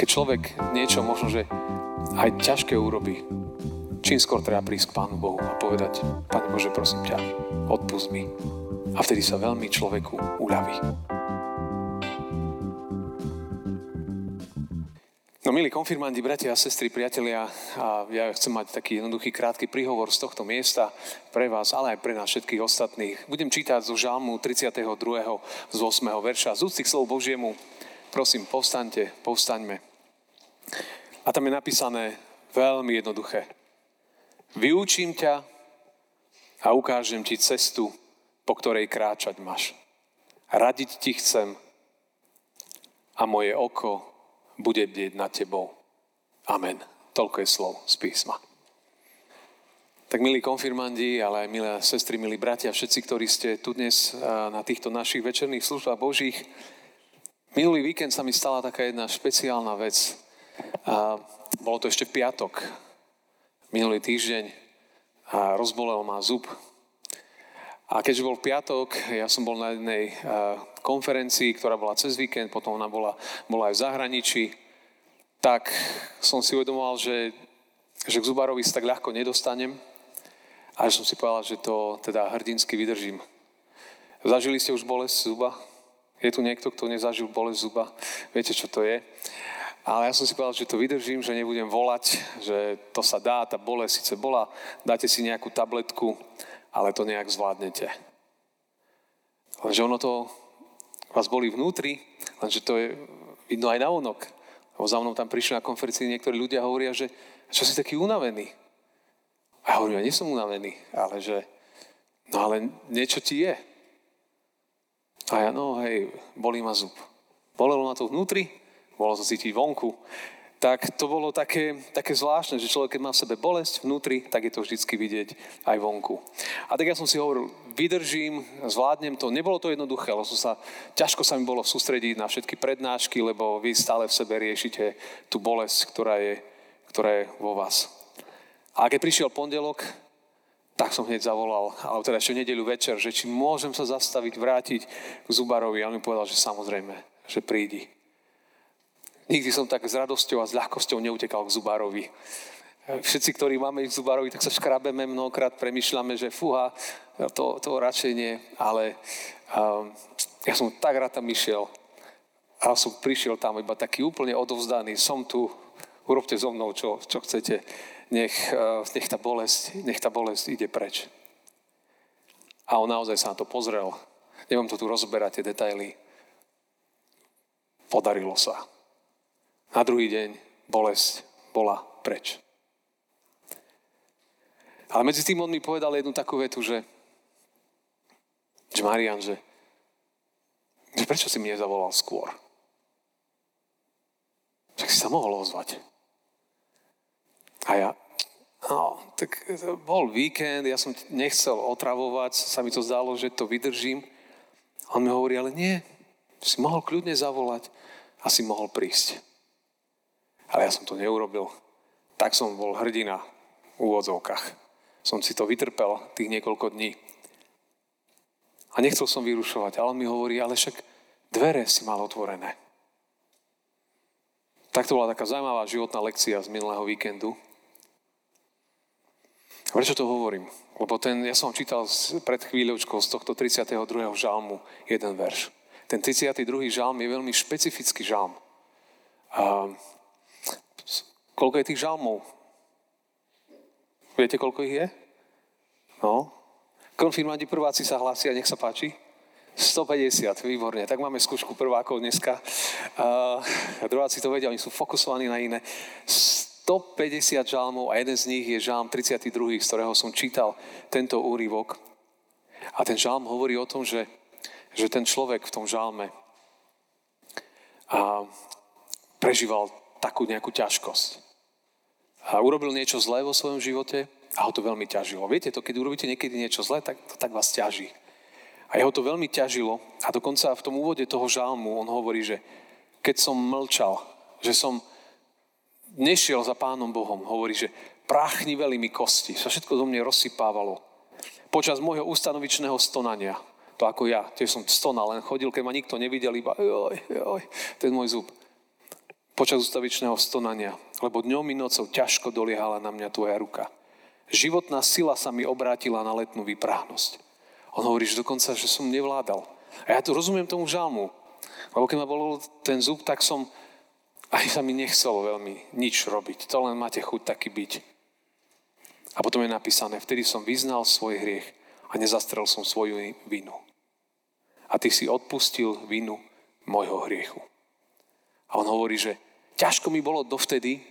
keď človek niečo možno, že aj ťažké urobí, čím skôr treba prísť k Pánu Bohu a povedať, Pane Bože, prosím ťa, odpust mi. A vtedy sa veľmi človeku uľaví. No milí konfirmandi, bratia a sestry, priatelia, a ja chcem mať taký jednoduchý krátky príhovor z tohto miesta pre vás, ale aj pre nás všetkých ostatných. Budem čítať zo žalmu 32. z 8. verša. Z úcty k slovu Božiemu, prosím, povstaňte, povstaňme. A tam je napísané veľmi jednoduché. Vyučím ťa a ukážem ti cestu, po ktorej kráčať máš. Radiť ti chcem a moje oko bude bdieť nad tebou. Amen. Toľko je slov z písma. Tak milí konfirmandi, ale aj milé sestry, milí bratia, všetci, ktorí ste tu dnes na týchto našich večerných službách Božích, minulý víkend sa mi stala taká jedna špeciálna vec. A bolo to ešte piatok, minulý týždeň a rozbolel ma zub. A keďže bol piatok, ja som bol na jednej konferencii, ktorá bola cez víkend, potom ona bola, bola aj v zahraničí, tak som si uvedomoval, že, že k Zubarovi sa tak ľahko nedostanem a že som si povedal, že to teda hrdinsky vydržím. Zažili ste už bolesť zuba? Je tu niekto, kto nezažil bolesť zuba? Viete, čo to je? Ale ja som si povedal, že to vydržím, že nebudem volať, že to sa dá, tá bolesť síce bola, dáte si nejakú tabletku, ale to nejak zvládnete. Lenže ono to vás boli vnútri, lenže to je vidno aj na onok. Lebo za mnou tam prišli na konferencii niektorí ľudia a hovoria, že čo si taký unavený? A ja hovorím, ja nie som unavený, ale že, no ale niečo ti je. A ja, no hej, bolí ma zub. Bolelo ma to vnútri, bolo to cítiť vonku tak to bolo také, také zvláštne, že človek, keď má v sebe bolesť vnútri, tak je to vždycky vidieť aj vonku. A tak ja som si hovoril, vydržím, zvládnem to. Nebolo to jednoduché, lebo som sa, ťažko sa mi bolo sústrediť na všetky prednášky, lebo vy stále v sebe riešite tú bolesť, ktorá je, ktorá je vo vás. A keď prišiel pondelok, tak som hneď zavolal, ale teda ešte nedeľu večer, že či môžem sa zastaviť, vrátiť k Zubarovi. A on mi povedal, že samozrejme, že prídi. Nikdy som tak s radosťou a s ľahkosťou neutekal k zubárovi. Všetci, ktorí máme ich zubárovi, tak sa škrabeme mnohokrát, premyšľame, že fúha, to, to radšej nie. Ale um, ja som tak rád tam išiel. A som prišiel tam iba taký úplne odovzdaný. Som tu, urobte so mnou, čo, čo chcete. Nech, uh, nech, tá bolesť, nech tá bolesť ide preč. A on naozaj sa na to pozrel. Neviem to tu rozberať, tie detaily. Podarilo sa. Na druhý deň bolesť bola preč. Ale medzi tým on mi povedal jednu takú vetu, že, že Marian, že, že prečo si mi nezavolal skôr? Však si sa mohol ozvať. A ja, no, tak bol víkend, ja som nechcel otravovať, sa mi to zdalo, že to vydržím. A on mi hovorí, ale nie, si mohol kľudne zavolať a si mohol prísť. Ale ja som to neurobil. Tak som bol hrdina v úvodzovkách. Som si to vytrpel tých niekoľko dní. A nechcel som vyrušovať, ale on mi hovorí, ale však dvere si mal otvorené. Tak to bola taká zaujímavá životná lekcia z minulého víkendu. Prečo to hovorím? Lebo ten, ja som čítal pred chvíľočkou z tohto 32. žalmu jeden verš. Ten 32. žalm je veľmi špecifický žalm. A Koľko je tých žalmov? Viete, koľko ich je? No. Konfirmandi prváci sa hlásia, nech sa páči. 150, výborne. Tak máme skúšku prvákov dneska. Uh, druháci to vedia, oni sú fokusovaní na iné. 150 žalmov a jeden z nich je žalm 32, z ktorého som čítal tento úryvok. A ten žalm hovorí o tom, že, že ten človek v tom žalme a prežíval takú nejakú ťažkosť a urobil niečo zlé vo svojom živote a ho to veľmi ťažilo. Viete to, keď urobíte niekedy niečo zlé, tak tak vás ťaží. A jeho to veľmi ťažilo a dokonca v tom úvode toho žalmu on hovorí, že keď som mlčal, že som nešiel za Pánom Bohom, hovorí, že práchniveli mi kosti, sa všetko do mne rozsypávalo. Počas môjho ustanovičného stonania, to ako ja, tiež som stonal, len chodil, keď ma nikto nevidel, iba joj, joj, ten môj zub. Počas ustavičného stonania, lebo dňom i nocou ťažko doliehala na mňa tvoja ruka. Životná sila sa mi obrátila na letnú vypráhnosť. On hovorí, že dokonca, že som nevládal. A ja tu rozumiem tomu žalmu. Lebo keď ma bol ten zub, tak som, aj sa mi nechcelo veľmi nič robiť. To len máte chuť taký byť. A potom je napísané, vtedy som vyznal svoj hriech a nezastrel som svoju vinu. A ty si odpustil vinu môjho hriechu. A on hovorí, že ťažko mi bolo dovtedy,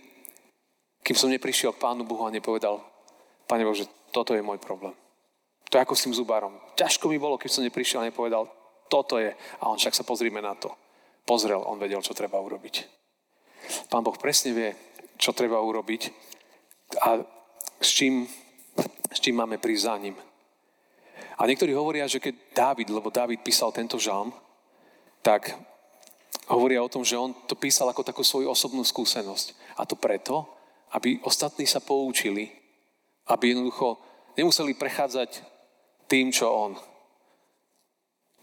kým som neprišiel k Pánu Bohu a nepovedal, Pane Bože, toto je môj problém. To je ako s tým zubárom. Ťažko mi bolo, keď som neprišiel a nepovedal, toto je. A on však sa pozrime na to. Pozrel, on vedel, čo treba urobiť. Pán Boh presne vie, čo treba urobiť a s čím, s čím máme prísť za ním. A niektorí hovoria, že keď Dávid, lebo Dávid písal tento žalm, tak hovoria o tom, že on to písal ako takú svoju osobnú skúsenosť. A to preto, aby ostatní sa poučili, aby jednoducho nemuseli prechádzať tým, čo on,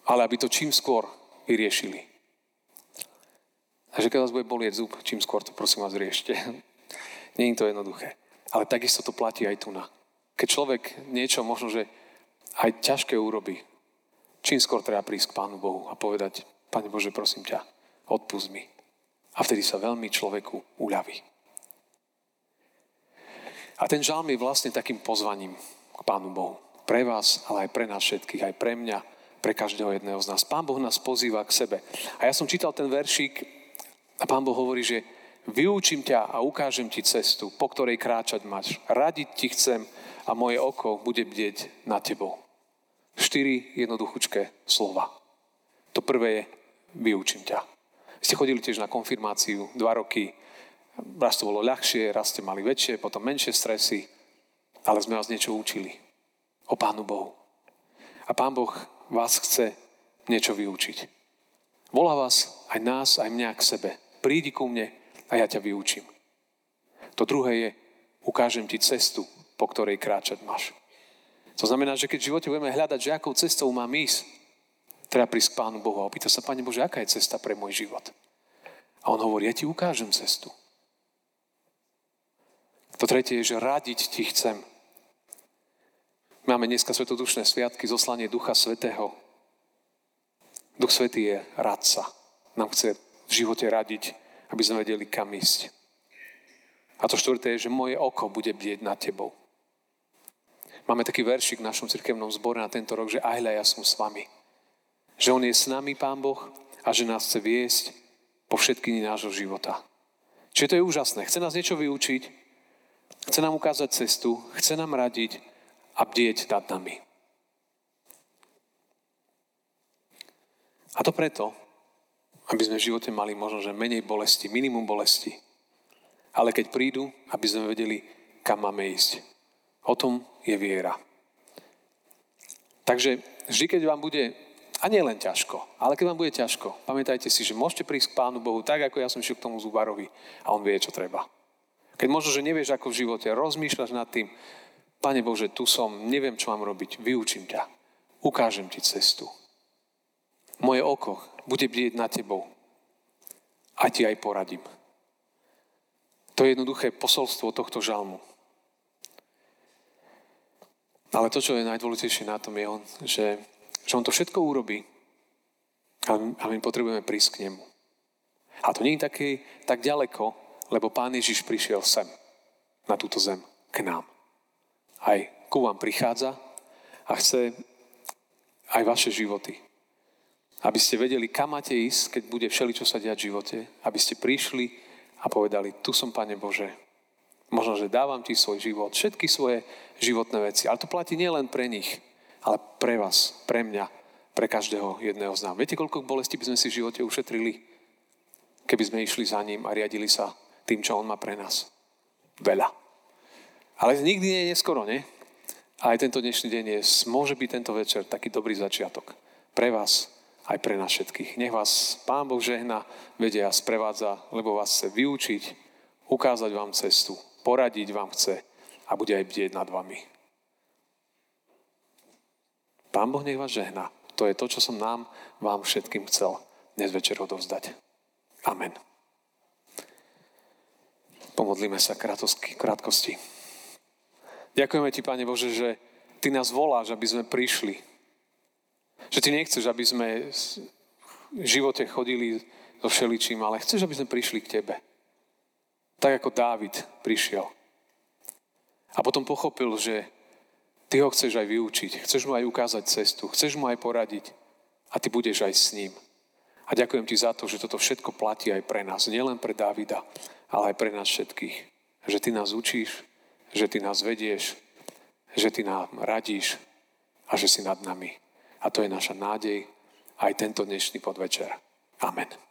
ale aby to čím skôr vyriešili. Takže keď vás bude bolieť zub, čím skôr to prosím vás riešte. Nie je to jednoduché. Ale takisto to platí aj tu na. Keď človek niečo možno, že aj ťažké urobí, čím skôr treba prísť k Pánu Bohu a povedať, Pane Bože, prosím ťa, odpust mi. A vtedy sa veľmi človeku uľaví. A ten žalm je vlastne takým pozvaním k Pánu Bohu. Pre vás, ale aj pre nás všetkých, aj pre mňa, pre každého jedného z nás. Pán Boh nás pozýva k sebe. A ja som čítal ten veršík a Pán Boh hovorí, že vyučím ťa a ukážem ti cestu, po ktorej kráčať máš. Radiť ti chcem a moje oko bude bdieť na tebou. Štyri jednoduchučké slova. To prvé je vyučím ťa. Ste chodili tiež na konfirmáciu dva roky, raz to bolo ľahšie, raz ste mali väčšie, potom menšie stresy, ale sme vás niečo učili o Pánu Bohu. A Pán Boh vás chce niečo vyučiť. Volá vás, aj nás, aj mňa k sebe. Prídi ku mne a ja ťa vyučím. To druhé je, ukážem ti cestu, po ktorej kráčať máš. To znamená, že keď v živote budeme hľadať, že akou cestou mám ísť, treba prísť k Pánu Bohu a opýta sa, Pane Bože, aká je cesta pre môj život? A on hovorí, ja ti ukážem cestu. To tretie je, že radiť ti chcem. Máme dneska svetodušné sviatky, zoslanie Ducha Svetého. Duch Svetý je radca. Nám chce v živote radiť, aby sme vedeli, kam ísť. A to štvrté je, že moje oko bude bdieť nad tebou. Máme taký veršik v našom cirkevnom zbore na tento rok, že aj ja som s vami. Že On je s nami, Pán Boh, a že nás chce viesť po všetky dni nášho života. Čiže to je úžasné. Chce nás niečo vyučiť, Chce nám ukázať cestu, chce nám radiť a bdieť nad nami. A to preto, aby sme v živote mali možno, že menej bolesti, minimum bolesti. Ale keď prídu, aby sme vedeli, kam máme ísť. O tom je viera. Takže vždy, keď vám bude, a nie len ťažko, ale keď vám bude ťažko, pamätajte si, že môžete prísť k Pánu Bohu tak, ako ja som šiel k tomu zubarovi a on vie, čo treba. Keď možno, že nevieš, ako v živote, rozmýšľaš nad tým, Pane Bože, tu som, neviem, čo mám robiť, vyučím ťa, ukážem ti cestu. Moje oko bude bdieť na tebou a ti aj poradím. To je jednoduché posolstvo tohto žalmu. Ale to, čo je najdôležitejšie na tom, je on, že, že on to všetko urobí a my potrebujeme prísť k nemu. A to nie je také, tak ďaleko, lebo Pán Ježiš prišiel sem, na túto zem, k nám. Aj ku vám prichádza a chce aj vaše životy. Aby ste vedeli, kam máte ísť, keď bude všeličo sa diať v živote. Aby ste prišli a povedali, tu som, Pane Bože. Možno, že dávam ti svoj život, všetky svoje životné veci. Ale to platí nielen pre nich, ale pre vás, pre mňa, pre každého jedného z nás. Viete, koľko bolesti by sme si v živote ušetrili, keby sme išli za ním a riadili sa tým, čo On má pre nás. Veľa. Ale nikdy nie je neskoro, nie? A aj tento dnešný deň je, môže byť tento večer taký dobrý začiatok. Pre vás, aj pre nás všetkých. Nech vás Pán Boh žehna, vedia a sprevádza, lebo vás chce vyučiť, ukázať vám cestu, poradiť vám chce a bude aj bdieť nad vami. Pán Boh nech vás žehna. To je to, čo som nám, vám všetkým chcel dnes večer odovzdať. Amen. Pomodlíme sa krátkosti. Ďakujeme Ti, Pane Bože, že Ty nás voláš, aby sme prišli. Že Ty nechceš, aby sme v živote chodili so všeličím, ale chceš, aby sme prišli k Tebe. Tak ako Dávid prišiel. A potom pochopil, že Ty ho chceš aj vyučiť, chceš mu aj ukázať cestu, chceš mu aj poradiť a Ty budeš aj s ním. A ďakujem Ti za to, že toto všetko platí aj pre nás, nielen pre Dávida, ale aj pre nás všetkých. Že Ty nás učíš, že Ty nás vedieš, že Ty nám radíš a že si nad nami. A to je naša nádej aj tento dnešný podvečer. Amen.